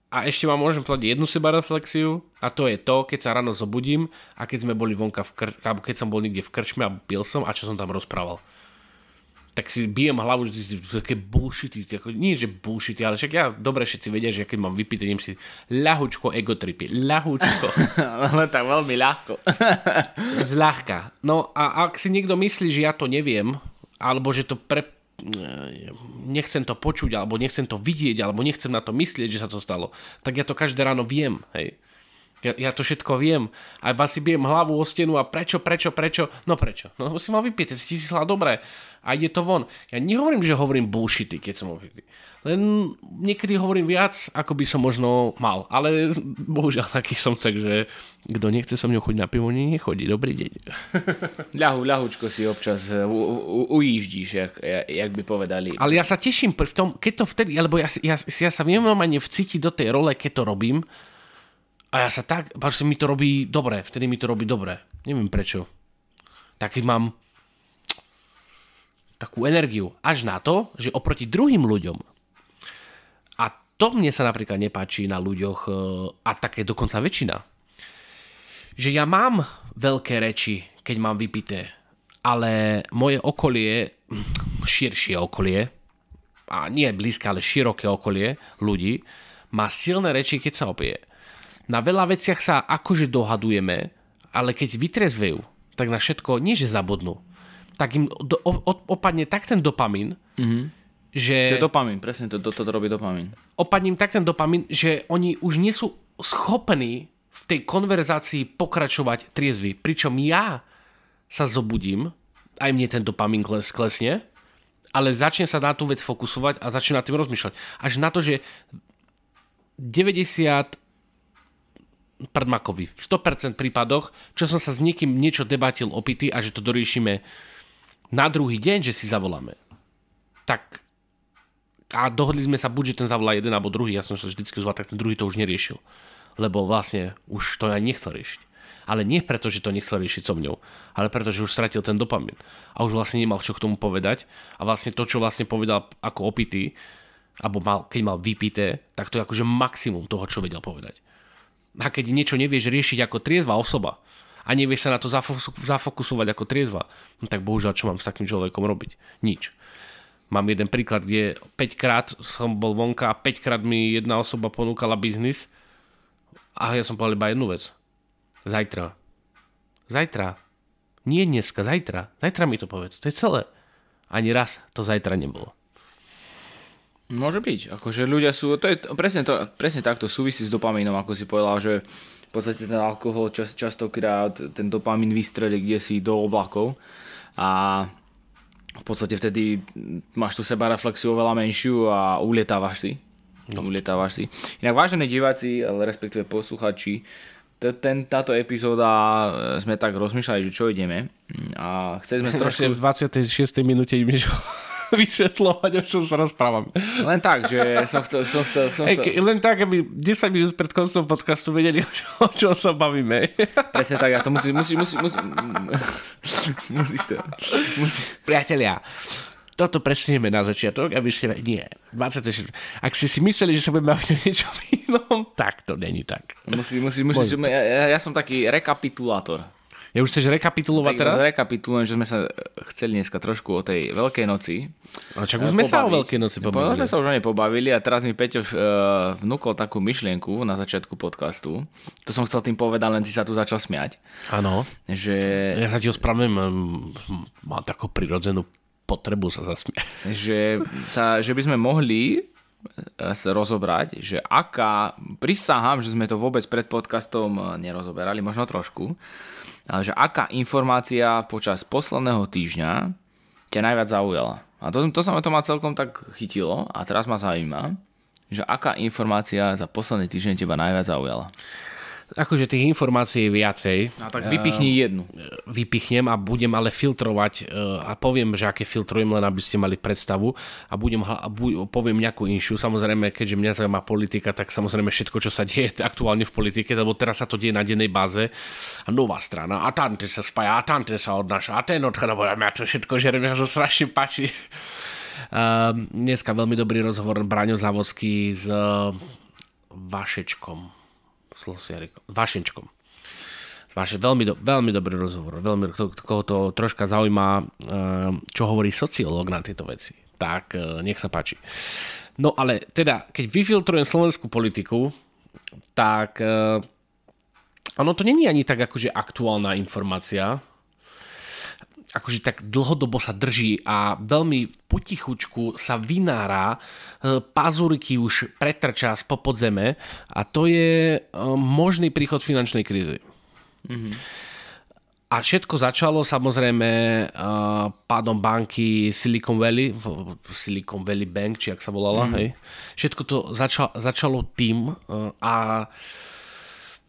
Speaker 2: a ešte vám môžem povedať jednu sebareflexiu a to je to, keď sa ráno zobudím a keď sme boli vonka v kr- alebo keď som bol niekde v krčme a pil som a čo som tam rozprával. Tak si bijem hlavu, že ty také bullshity, ako, nie že bullshity, ale však ja dobre všetci vedia, že keď mám vypité, idem si ľahučko egotripy, ľahučko.
Speaker 1: ale tak veľmi ľahko.
Speaker 2: Zľahka. No a ak si niekto myslí, že ja to neviem, alebo že to pre, nechcem to počuť, alebo nechcem to vidieť, alebo nechcem na to myslieť, že sa to stalo, tak ja to každé ráno viem, hej. Ja, ja to všetko viem. A iba si bijem hlavu o stenu a prečo, prečo, prečo? No prečo? No si mal vypieť, si si dobre. A ide to von. Ja nehovorím, že hovorím bullshity, keď som opitý. Len niekedy hovorím viac, ako by som možno mal. Ale bohužiaľ taký som, takže kto nechce so mňou chodiť na pivo, nechodí. Dobrý deň.
Speaker 1: ľahu, ľahučko si občas u, ujíždíš, jak, jak by povedali.
Speaker 2: Ale ja sa teším v tom, keď to vtedy, lebo ja, ja, ja sa viem normálne vcítiť do tej role, keď to robím. A ja sa tak, že mi to robí dobre, vtedy mi to robí dobre. Neviem prečo. Taký mám takú energiu. Až na to, že oproti druhým ľuďom to mne sa napríklad nepáči na ľuďoch e, a také dokonca väčšina. Že ja mám veľké reči, keď mám vypité, ale moje okolie, širšie okolie, a nie blízke, ale široké okolie ľudí, má silné reči, keď sa opije. Na veľa veciach sa akože dohadujeme, ale keď vytrezvejú, tak na všetko nie, že zabudnú. Tak im do, opadne tak ten dopamín, mm-hmm že...
Speaker 1: To je dopamín, presne, to, to, to, robí dopamín.
Speaker 2: Opadním tak ten dopamín, že oni už nie sú schopní v tej konverzácii pokračovať triezvy. Pričom ja sa zobudím, aj mne ten dopamín kles, klesne ale začne sa na tú vec fokusovať a začne na tým rozmýšľať. Až na to, že 90 prdmakovi. V 100% prípadoch, čo som sa s niekým niečo debatil opity a že to doriešime na druhý deň, že si zavoláme. Tak a dohodli sme sa buď, že ten zavolá jeden alebo druhý, ja som sa vždycky zval, tak ten druhý to už neriešil. Lebo vlastne už to aj nechcel riešiť. Ale nie preto, že to nechcel riešiť so mňou, ale preto, že už stratil ten dopamin. A už vlastne nemal čo k tomu povedať. A vlastne to, čo vlastne povedal ako opitý, alebo mal, keď mal vypité, tak to je akože maximum toho, čo vedel povedať. A keď niečo nevieš riešiť ako triezva osoba a nevieš sa na to zafokusovať ako triezva, no tak bohužiaľ, čo mám s takým človekom robiť? Nič. Mám jeden príklad, kde 5 krát som bol vonka a 5 krát mi jedna osoba ponúkala biznis a ja som povedal iba jednu vec. Zajtra. Zajtra. Nie dneska, zajtra. Zajtra mi to povedz. To je celé. Ani raz to zajtra nebolo.
Speaker 1: Môže byť. Akože ľudia sú, to je presne, to, presne takto súvisí s dopamínom, ako si povedal, že v podstate ten alkohol čas, častokrát ten dopamín vystrelí kde si do oblakov a v podstate vtedy máš tu seba reflexiu oveľa menšiu a ulietávaš si. No. Ulietávaš si. Inak vážení diváci, respektíve posluchači, ten, táto epizóda e, sme tak rozmýšľali, že čo ideme a chceli sme trošku...
Speaker 2: V 26. minúte ideme vysvetľovať, o čom sa rozprávam.
Speaker 1: Len tak, že som chcel... Som chcel, som chcel.
Speaker 2: Ej, len tak, aby 10 minút pred koncom podcastu vedeli, o čom sa bavíme.
Speaker 1: Presne tak, ja to musím... Musí, musí, musí, musíš to... Musí...
Speaker 2: Priatelia, toto presunieme na začiatok, aby ste... Nie, 26. Ak ste si mysleli, že sa budeme baviť o niečom inom, tak to není tak.
Speaker 1: Musí, musí, musí, ja, ja som taký rekapitulátor.
Speaker 2: Ja už chceš rekapitulovať tak teraz?
Speaker 1: Rekapitulujem, že sme sa chceli dneska trošku o tej Veľkej noci
Speaker 2: A čak už sme pobaviť. sa o Veľkej noci pobavili.
Speaker 1: sme sa už o nej pobavili a teraz mi Peťo uh, vnúkol takú myšlienku na začiatku podcastu. To som chcel tým povedať, len si sa tu začal smiať.
Speaker 2: Áno.
Speaker 1: Že...
Speaker 2: Ja sa ti ospravedlňujem, má takú prirodzenú potrebu sa zasmiať.
Speaker 1: Že, sa, že by sme mohli sa rozobrať, že aká, prisahám, že sme to vôbec pred podcastom nerozoberali, možno trošku, že aká informácia počas posledného týždňa ťa najviac zaujala. A to, to sa ma to ma celkom tak chytilo a teraz ma zaujíma, že aká informácia za posledný týždeň teba najviac zaujala
Speaker 2: akože tých informácií je viacej.
Speaker 1: A tak vypichni uh, jednu.
Speaker 2: Vypichnem a budem ale filtrovať uh, a poviem, že aké filtrujem, len aby ste mali predstavu a budem a bu, poviem nejakú inšiu. Samozrejme, keďže mňa zaujíma politika, tak samozrejme všetko, čo sa deje aktuálne v politike, lebo teraz sa to deje na dennej báze a nová strana a tam sa spája a tam sa odnáša a ten odchádza, mňa to všetko žerem, mňa to strašne páči. Uh, dneska veľmi dobrý rozhovor Braňo Závodský s uh, Vašečkom Slosiarikom, Vašenčkom. Vaše, veľmi, do, veľmi dobrý rozhovor. Veľmi, koho to troška zaujíma, eh, čo hovorí sociológ na tieto veci. Tak eh, nech sa páči. No ale teda, keď vyfiltrujem slovenskú politiku, tak eh, ono to není ani tak akože aktuálna informácia, akože tak dlhodobo sa drží a veľmi potichučku sa vynára, e, pazúriky už pretrčá z popodzeme a to je e, možný príchod finančnej krízy. Mm-hmm. A všetko začalo samozrejme uh, pádom banky Silicon Valley, Silicon Valley Bank, či ak sa volala, mm. hej. Všetko to zača, začalo tým uh, a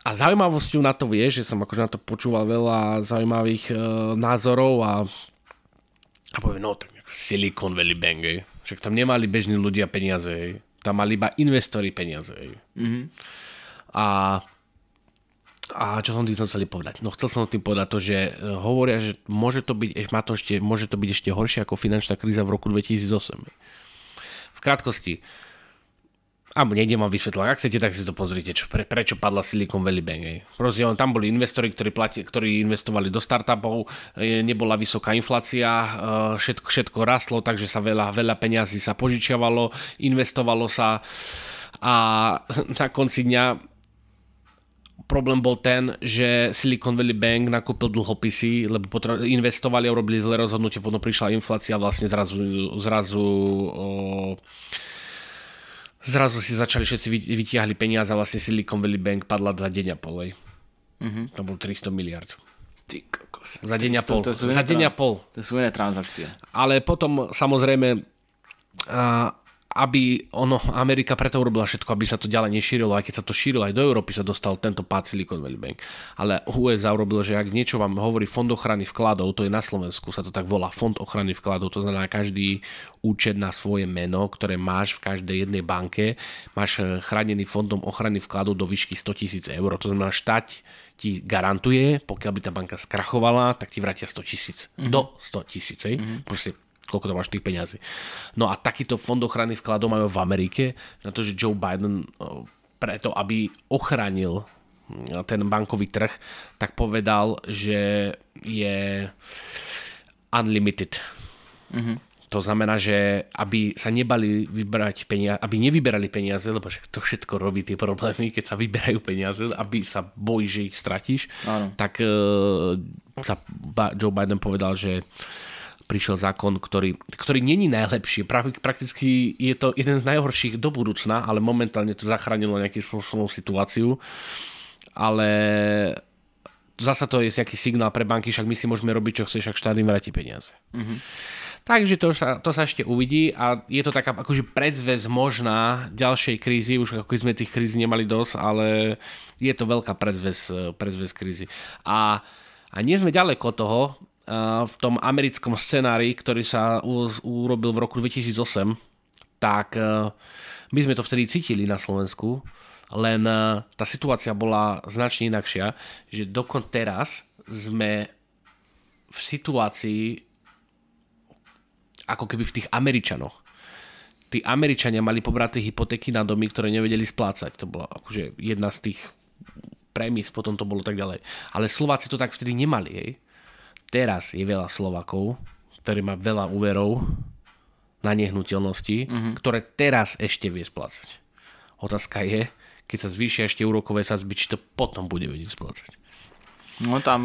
Speaker 2: a zaujímavosťou na to vie, že som akože na to počúval veľa zaujímavých e, názorov a, a poviem, no tak Silicon Valley Bank, ej. však tam nemali bežní ľudia peniaze, ej. tam mali iba investori peniaze. Mm-hmm. A, a čo som tým chceli povedať? No chcel som tým povedať to, že e, hovoria, že môže to byť, má to ešte, môže to byť ešte horšie ako finančná kríza v roku 2008. V krátkosti, a nejdem vám vysvetľovať, ak chcete, tak si to pozrite, čo, pre, prečo padla Silicon Valley Bank. Proste tam boli investori, ktorí, plati, ktorí investovali do startupov, nebola vysoká inflácia, e, všetko, všetko rastlo, takže sa veľa, veľa peňazí sa požičiavalo, investovalo sa a na konci dňa problém bol ten, že Silicon Valley Bank nakúpil dlhopisy, lebo investovali a robili zlé rozhodnutie, potom prišla inflácia vlastne zrazu, zrazu o, zrazu si začali všetci vytiahli peniaze a vlastne Silicon Valley Bank padla za deň a polej. Uh-huh. To bol 300 miliard.
Speaker 1: Ty kokos.
Speaker 2: Za deň a pol.
Speaker 1: to sú
Speaker 2: Za
Speaker 1: iné
Speaker 2: deň a
Speaker 1: tra-
Speaker 2: pol.
Speaker 1: To sú iné transakcie.
Speaker 2: Ale potom samozrejme, a, aby ono, Amerika preto urobila všetko, aby sa to ďalej nešírilo, aj keď sa to šírilo, aj do Európy sa dostal tento pád Silicon Valley Bank. Ale USA urobilo, že ak niečo vám hovorí Fond ochrany vkladov, to je na Slovensku, sa to tak volá, Fond ochrany vkladov, to znamená každý účet na svoje meno, ktoré máš v každej jednej banke, máš eh, chránený fondom ochrany vkladov do výšky 100 tisíc eur. To znamená, štát ti garantuje, pokiaľ by tá banka skrachovala, tak ti vrátia 100 tisíc. Mm-hmm. Do 100 tisíc, mm-hmm. proste koľko to máš tých peňazí. No a takýto fond ochrany vkladov majú v Amerike, na to, že Joe Biden o, preto, aby ochránil mm, ten bankový trh, tak povedal, že je unlimited. To znamená, že aby sa nebali vybrať peniaze, aby nevyberali peniaze, lebo však to všetko robí tie problémy, keď sa vyberajú peniaze, aby sa bojí, že ich stratíš,
Speaker 1: Áno.
Speaker 2: tak e, sa Joe Biden povedal, že prišiel zákon, ktorý, ktorý není najlepší. Pra- Prakticky je to jeden z najhorších do budúcna, ale momentálne to zachránilo nejakým spôsobom situáciu. Ale zasa to je nejaký signál pre banky, však my si môžeme robiť, čo chceš, však štát im vráti peniaze. Takže to sa, to sa ešte uvidí a je to taká akože predzvez možná ďalšej krízy, už ako sme tých kríz nemali dosť, ale je to veľká predzvez, predzvez krízy. A, a nie sme ďaleko od toho, v tom americkom scenári, ktorý sa urobil v roku 2008, tak eh, my sme to vtedy cítili na Slovensku, len eh, tá situácia bola značne inakšia, že dokon teraz sme v situácii ako keby v tých Američanoch. Tí Američania mali pobraté hypotéky na domy, ktoré nevedeli splácať. To bola akože jedna z tých premis, potom to bolo tak ďalej. Ale Slováci to tak vtedy nemali. Hej. Teraz je veľa Slovakov, ktorí má veľa úverov na nehnuteľnosti, mm-hmm. ktoré teraz ešte vie splácať. Otázka je, keď sa zvýšia ešte úrokové sadzby, či to potom bude vedieť splácať.
Speaker 1: No tam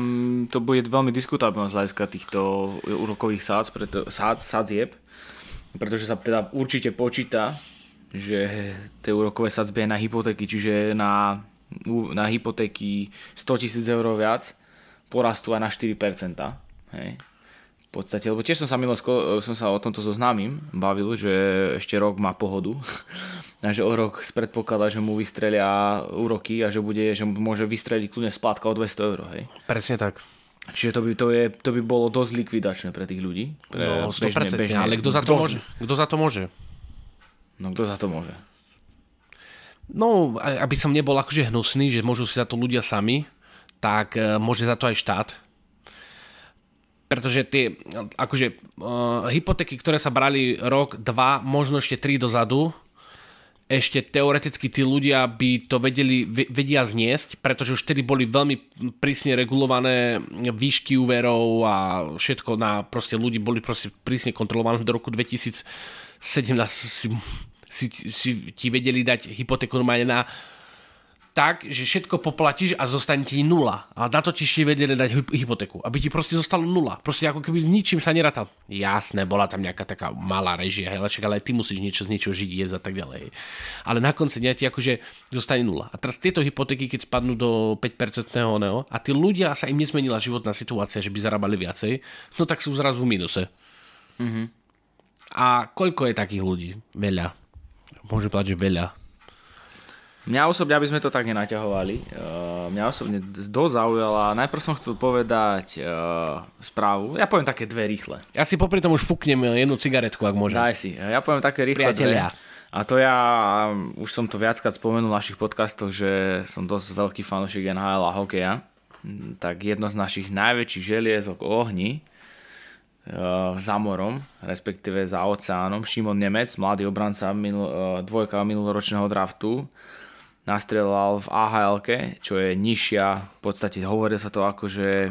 Speaker 1: to bude veľmi diskutabilné z hľadiska týchto úrokových sádz, preto, sád, sadzieb, pretože sa teda určite počíta, že tie úrokové sadzby na hypotéky, čiže na, na hypotéky 100 tisíc eur viac, porastú aj na 4%. Hej. V podstate, lebo tiež som sa, milo, som sa o tomto so známym bavil, že ešte rok má pohodu a že o rok predpokladá, že mu vystrelia úroky a že, bude, že môže vystreliť kľudne splátka o 200 eur. Hej.
Speaker 2: Presne tak.
Speaker 1: Čiže to by, to, je, to by bolo dosť likvidačné pre tých ľudí. Pre
Speaker 2: No, 100%, ale kto za to
Speaker 1: dosť-
Speaker 2: môže? Kto za to môže?
Speaker 1: No kto za to môže?
Speaker 2: No, aby som nebol akože hnusný, že môžu si za to ľudia sami, tak e, môže za to aj štát. Pretože tie, akože, uh, hypotéky, ktoré sa brali rok, dva, možno ešte tri dozadu, ešte teoreticky tí ľudia by to vedeli, ve- vedia zniesť, pretože už vtedy boli veľmi prísne regulované výšky úverov a všetko na proste ľudí boli proste prísne kontrolované do roku 2017 si, si, si ti vedeli dať hypotéku normálne na tak, že všetko poplatíš a zostane ti nula. A na to ti ešte vedeli dať hy- hypotéku. Aby ti proste zostalo nula. Proste ako keby s ničím sa nerátal. Jasné, bola tam nejaká taká malá režia, hej, ale však ale ty musíš niečo z niečoho žiť, jesť a tak ďalej. Ale na konci dňa ti akože zostane nula. A teraz tieto hypotéky, keď spadnú do 5% neo, a tí ľudia sa im nezmenila životná situácia, že by zarábali viacej, no tak sú zrazu v mínuse. A koľko je takých ľudí? Veľa. Môžem povedať, že veľa.
Speaker 1: Mňa osobne, aby sme to tak nenaťahovali, uh, mňa osobne dosť zaujala, najprv som chcel povedať uh, správu, ja poviem také dve rýchle.
Speaker 2: Ja si popri tom už fúknem jednu cigaretku, ak môžem.
Speaker 1: Daj si, ja poviem také rýchle
Speaker 2: Priatelia.
Speaker 1: dve. A to ja, um, už som to viackrát spomenul v našich podcastoch, že som dosť veľký fanúšik NHL a hokeja. Tak jedno z našich najväčších želiezok ohni za morom, respektíve za oceánom, Šimon Nemec, mladý obranca minul, dvojka minuloročného draftu, nastrelal v ahl čo je nižšia, v podstate hovorí sa to ako, že,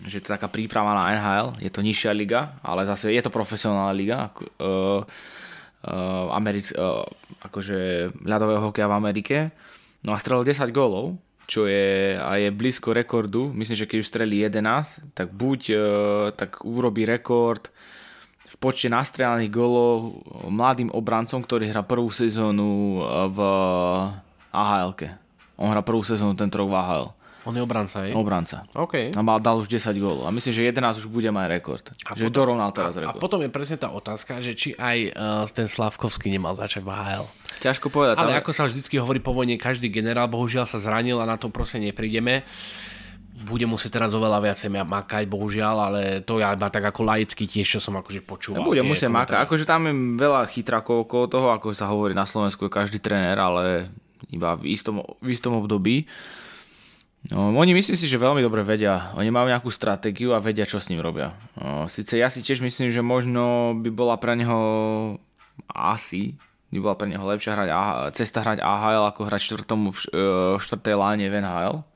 Speaker 1: že to je taká príprava na NHL, je to nižšia liga, ale zase je to profesionálna liga, ako, uh, uh, Americ, uh, akože ľadového hokeja v Amerike. No a strelil 10 gólov, čo je, a je blízko rekordu. Myslím, že keď už strelí 11, tak buď uh, tak urobí rekord v počte nastrelaných gólov mladým obrancom, ktorý hrá prvú sezónu v AHL. On hrá prvú sezónu tento rok v AHL.
Speaker 2: On je obranca, hej?
Speaker 1: Obranca.
Speaker 2: OK.
Speaker 1: A mal, dal už 10 gólov. A myslím, že 11 už bude mať rekord. A že potom, dorovnal teraz
Speaker 2: A
Speaker 1: rekord.
Speaker 2: potom je presne tá otázka, že či aj uh, ten Slavkovský nemal začať v AHL.
Speaker 1: Ťažko povedať.
Speaker 2: Ale
Speaker 1: ale-
Speaker 2: ako sa vždycky hovorí po vojne, každý generál bohužiaľ sa zranil a na to proste neprídeme. Bude musieť teraz oveľa viacej ma- makať, bohužiaľ, ale to ja iba tak ako laicky tiež, čo som akože počúval.
Speaker 1: Bude musieť makať. Akože tam je veľa chytrakov okolo toho, ako sa hovorí na Slovensku, každý tréner, ale iba v istom, v istom období. No, oni myslím si, že veľmi dobre vedia. Oni majú nejakú stratégiu a vedia, čo s ním robia. No, Sice ja si tiež myslím, že možno by bola pre neho asi by bola pre neho lepšia hrať, cesta hrať AHL ako hrať štvrtom v e, štvrtej láne v NHL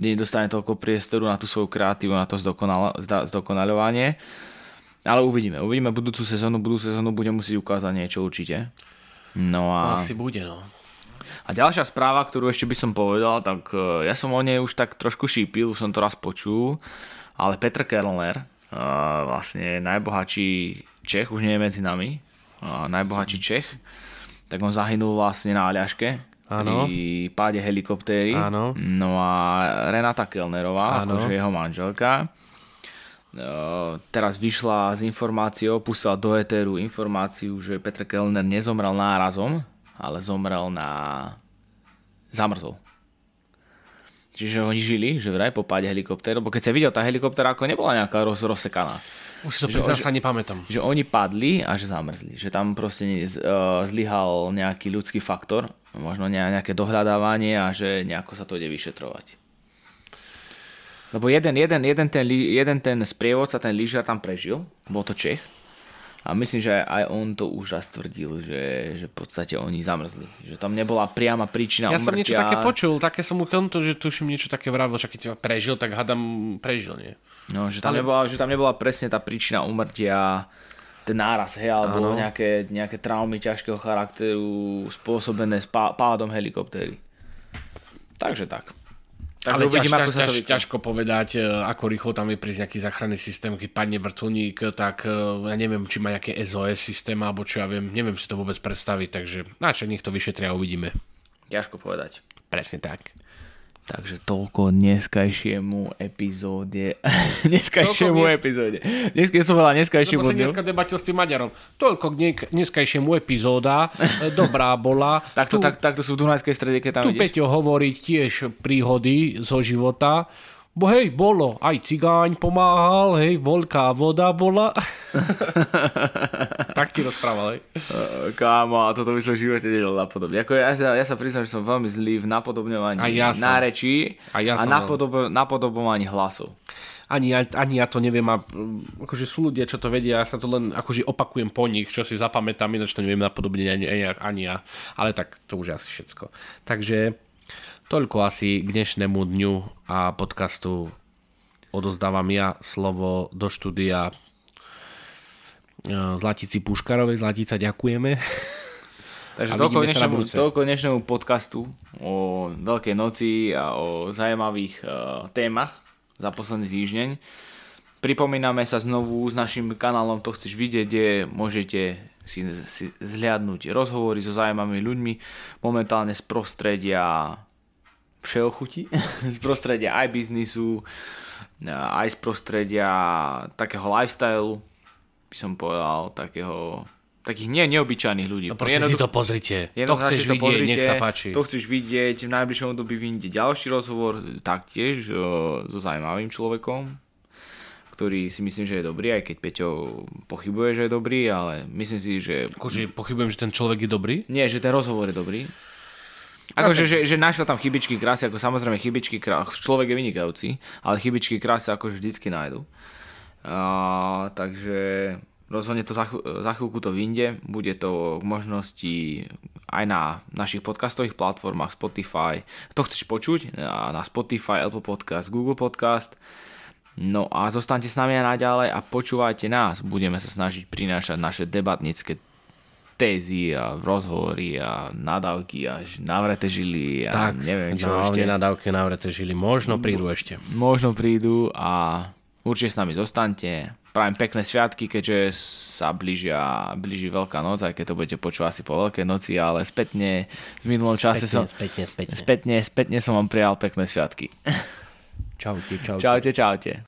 Speaker 1: kde nedostane toľko priestoru na tú svoju kreatívu, na to zda- zdokonaľovanie. Ale uvidíme. Uvidíme budúcu sezónu. Budúcu sezónu bude musieť ukázať niečo určite. No a,
Speaker 2: Asi bude, no.
Speaker 1: A ďalšia správa, ktorú ešte by som povedal, tak e, ja som o nej už tak trošku šípil, už som to raz počul, ale Petr Kellner, e, vlastne najbohatší Čech, už nie je medzi nami, e, najbohatší Čech, tak on zahynul vlastne na Aľaške,
Speaker 2: Áno.
Speaker 1: pri páde helikoptéry.
Speaker 2: Áno.
Speaker 1: No a Renata Kellnerová,
Speaker 2: Áno.
Speaker 1: akože jeho manželka, teraz vyšla s informáciou, pustila do etéru informáciu, že Petr Kellner nezomrel nárazom, ale zomrel na... zamrzol. Čiže oni žili, že vraj po páde helikoptéru, lebo keď sa videl, tá helikoptéra ako nebola nejaká roz, rozsekaná.
Speaker 2: Už si to priznám, sa nepamätám.
Speaker 1: Že oni padli a že zamrzli. Že tam proste z- uh, zlyhal nejaký ľudský faktor, možno ne- nejaké dohľadávanie a že nejako sa to ide vyšetrovať. Lebo jeden, jeden, jeden, ten, jeden ten sprievodca, ten lyžiar tam prežil, bol to Čech. A myslím, že aj on to už raz tvrdil, že, že v podstate oni zamrzli. Že tam nebola priama príčina
Speaker 2: Ja som
Speaker 1: umrtia.
Speaker 2: niečo také počul, také som mu to, že tuším niečo také vravil, že keď prežil, tak hadam prežil, nie?
Speaker 1: No, že tam, nebola, že tam nebola presne tá príčina umrtia, ten náraz, hej, alebo
Speaker 2: Áno.
Speaker 1: nejaké, nejaké traumy ťažkého charakteru spôsobené spá, pádom helikoptéry. Takže tak. Takže
Speaker 2: Ale ťaž,
Speaker 1: uvidíme,
Speaker 2: ťaž,
Speaker 1: ako
Speaker 2: ťaž,
Speaker 1: vykoná.
Speaker 2: ťažko povedať, e, ako rýchlo tam je prísť nejaký záchranný systém, keď padne vrtulník, tak e, ja neviem, či má nejaké SOS systém, alebo čo ja viem, neviem si to vôbec predstaviť, takže na čo nech to vyšetria a uvidíme.
Speaker 1: Ťažko povedať.
Speaker 2: Presne tak.
Speaker 1: Takže toľko dneskajšiemu epizóde. dneskajšiemu
Speaker 2: dnes-
Speaker 1: epizóde. Dnes, som
Speaker 2: Lebo
Speaker 1: dneskajšiemu dňu,
Speaker 2: dneska debatil s tým Maďarom. Toľko k dne- dneskajšiemu epizóda, e, dobrá bola.
Speaker 1: takto,
Speaker 2: tu,
Speaker 1: tak, takto sú v Dunajskej strede, keď tam
Speaker 2: tu
Speaker 1: ideš.
Speaker 2: Peťo hovoriť tiež príhody zo života. Bo hej, bolo, aj cigáň pomáhal, hej, voľká voda bola. tak ti rozprával, hej.
Speaker 1: Uh, Kámo, a toto by som v živote nedel napodobne. Ako ja, sa, ja sa priznám, že som veľmi zlý v napodobňovaní
Speaker 2: A ja som.
Speaker 1: nárečí
Speaker 2: A ja
Speaker 1: a napodob, napodobovaní hlasov.
Speaker 2: Ani ja, ani ja to neviem a akože sú ľudia, čo to vedia, ja sa to len akože opakujem po nich, čo si zapamätám, ináč to neviem napodobne ani, ani, ani ja. Ale tak to už je asi všetko. Takže toľko asi k dnešnému dňu a podcastu odozdávam ja slovo do štúdia e, Zlatici Puškarovej. Zlatica, ďakujeme.
Speaker 1: Takže toľko dnešnému, toľko dnešnému podcastu o Veľkej noci a o zaujímavých uh, témach za posledný týždeň. Pripomíname sa znovu s našim kanálom To chceš vidieť, kde môžete si, si zhliadnúť rozhovory so zaujímavými ľuďmi momentálne z prostredia všeochuti, z prostredia aj biznisu, aj z prostredia takého lifestyle, by som povedal, takého, takých nie, neobyčajných ľudí.
Speaker 2: No proste si to pozrite. To chceš
Speaker 1: to
Speaker 2: vidieť,
Speaker 1: pozrite,
Speaker 2: nech sa páči.
Speaker 1: To chceš vidieť, v najbližšom období vyjde ďalší rozhovor, taktiež e, so zaujímavým človekom, ktorý si myslím, že je dobrý, aj keď Peťo pochybuje, že je dobrý, ale myslím si, že
Speaker 2: Akože pochybujem, že ten človek je dobrý.
Speaker 1: nie, že ten rozhovor je dobrý. Akože, že, že našiel tam chybičky krásy, ako samozrejme chybičky krásy, človek je vynikajúci, ale chybičky krásy akože vždycky nájdu. A, takže rozhodne to za, chv- za chvíľku to vyjde, bude to k možnosti aj na našich podcastových platformách Spotify. To chceš počuť na, Spotify, Apple Podcast, Google Podcast. No a zostaňte s nami aj naďalej a počúvajte nás. Budeme sa snažiť prinášať naše debatnické tézy a rozhovory a nadávky až navrete žily a
Speaker 2: Tak,
Speaker 1: neviem čo
Speaker 2: no,
Speaker 1: ešte.
Speaker 2: nadávke navrete žili. Možno prídu ešte.
Speaker 1: Možno prídu a určite s nami zostaňte. Prajem pekné sviatky, keďže sa blížia, blíži Veľká noc, aj keď to budete počuť asi po Veľkej noci, ale spätne v minulom čase
Speaker 2: Spätne,
Speaker 1: som...
Speaker 2: spätne, spätne.
Speaker 1: Spätne, spätne som vám prijal pekné sviatky.
Speaker 2: Čaute, čaute.
Speaker 1: Čaute, čaute.